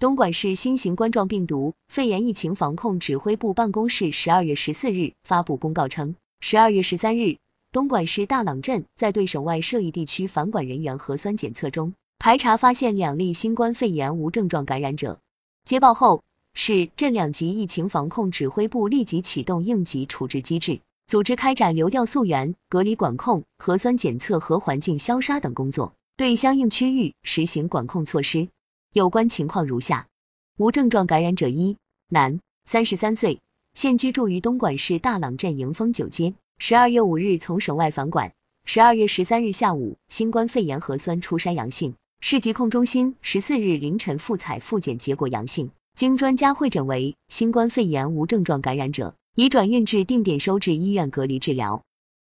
东莞市新型冠状病毒肺炎疫情防控指挥部办公室十二月十四日发布公告称，十二月十三日，东莞市大朗镇在对省外涉疫地区返管人员核酸检测中，排查发现两例新冠肺炎无症状感染者。接报后，市镇两级疫情防控指挥部立即启动应急处置机制，组织开展流调溯源、隔离管控、核酸检测和环境消杀等工作，对相应区域实行管控措施。有关情况如下：无症状感染者一，男，三十三岁，现居住于东莞市大朗镇迎丰九街。十二月五日从省外返莞，十二月十三日下午新冠肺炎核酸初筛阳性，市疾控中心十四日凌晨复采复检结果阳性，经专家会诊为新冠肺炎无症状感染者，已转运至定点收治医院隔离治疗。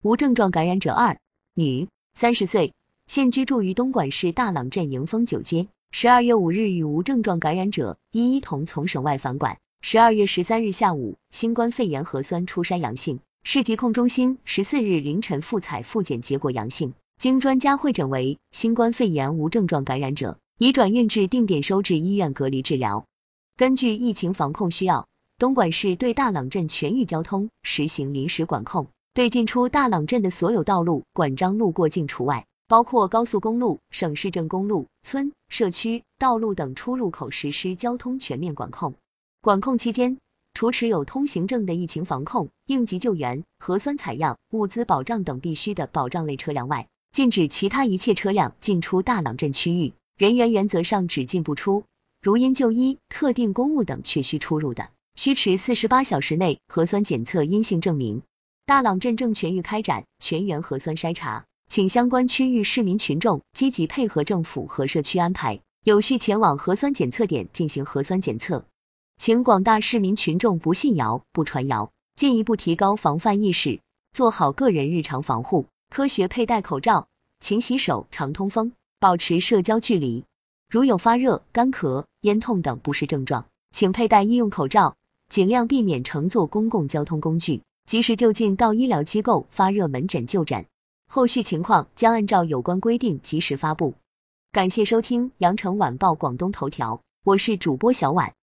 无症状感染者二，女，三十岁，现居住于东莞市大朗镇迎丰九街。十二月五日与无症状感染者一一同从省外返管。十二月十三日下午，新冠肺炎核酸初筛阳性，市疾控中心十四日凌晨复采复检结果阳性，经专家会诊为新冠肺炎无症状感染者，已转运至定点收治医院隔离治疗。根据疫情防控需要，东莞市对大朗镇全域交通实行临时管控，对进出大朗镇的所有道路管张路过境除外。包括高速公路、省市镇公路、村、社区道路等出入口实施交通全面管控。管控期间，除持有通行证的疫情防控、应急救援、核酸采样、物资保障等必须的保障类车辆外，禁止其他一切车辆进出大朗镇区域。人员原则上只进不出，如因就医、特定公务等确需出入的，需持四十八小时内核酸检测阴性证明。大朗镇正全域开展全员核酸筛查。请相关区域市民群众积极配合政府和社区安排，有序前往核酸检测点进行核酸检测。请广大市民群众不信谣、不传谣，进一步提高防范意识，做好个人日常防护，科学佩戴口罩，勤洗手，常通风，保持社交距离。如有发热、干咳、咽痛等不适症状，请佩戴医用口罩，尽量避免乘坐公共交通工具，及时就近到医疗机构发热门诊就诊。后续情况将按照有关规定及时发布。感谢收听羊城晚报广东头条，我是主播小婉。